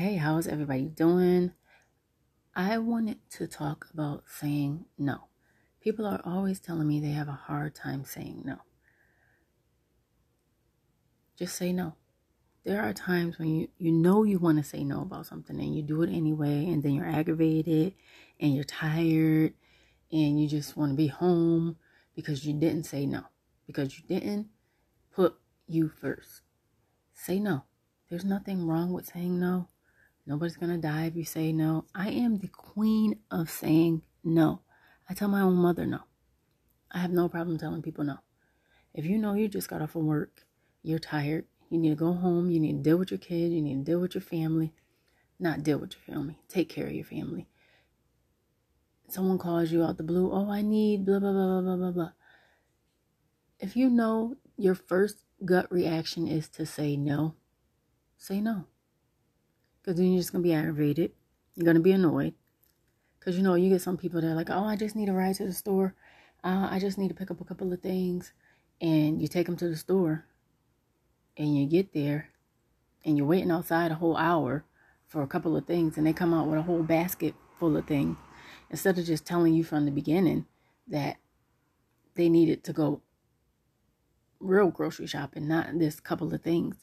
Hey, how's everybody doing? I wanted to talk about saying no. People are always telling me they have a hard time saying no. Just say no. There are times when you, you know you want to say no about something and you do it anyway, and then you're aggravated and you're tired and you just want to be home because you didn't say no, because you didn't put you first. Say no. There's nothing wrong with saying no. Nobody's going to die if you say no. I am the queen of saying no. I tell my own mother no. I have no problem telling people no. If you know you just got off of work, you're tired, you need to go home, you need to deal with your kids, you need to deal with your family. Not deal with your family, take care of your family. Someone calls you out the blue, oh, I need blah, blah, blah, blah, blah, blah, blah. If you know your first gut reaction is to say no, say no. Because then you're just going to be aggravated. You're going to be annoyed. Because you know, you get some people that are like, oh, I just need a ride to the store. Uh, I just need to pick up a couple of things. And you take them to the store. And you get there. And you're waiting outside a whole hour for a couple of things. And they come out with a whole basket full of things. Instead of just telling you from the beginning that they needed to go real grocery shopping, not this couple of things.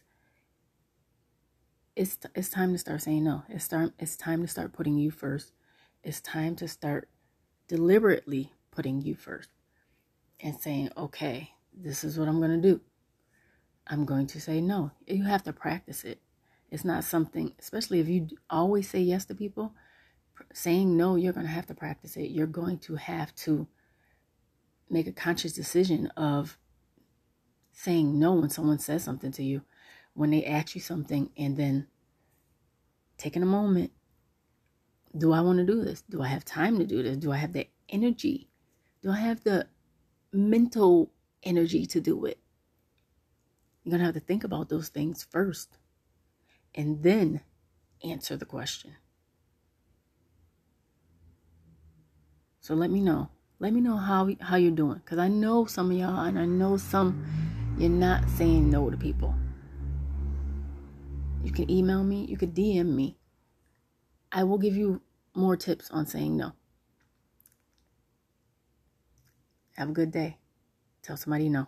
It's it's time to start saying no. It's start it's time to start putting you first. It's time to start deliberately putting you first and saying, "Okay, this is what I'm going to do. I'm going to say no." You have to practice it. It's not something, especially if you always say yes to people, saying no, you're going to have to practice it. You're going to have to make a conscious decision of saying no when someone says something to you, when they ask you something, and then taking a moment. Do I want to do this? Do I have time to do this? Do I have the energy? Do I have the mental energy to do it? You're going to have to think about those things first and then answer the question. So let me know. Let me know how how you're doing cuz I know some of y'all and I know some you're not saying no to people. You can email me, you can DM me. I will give you more tips on saying no. Have a good day. Tell somebody no.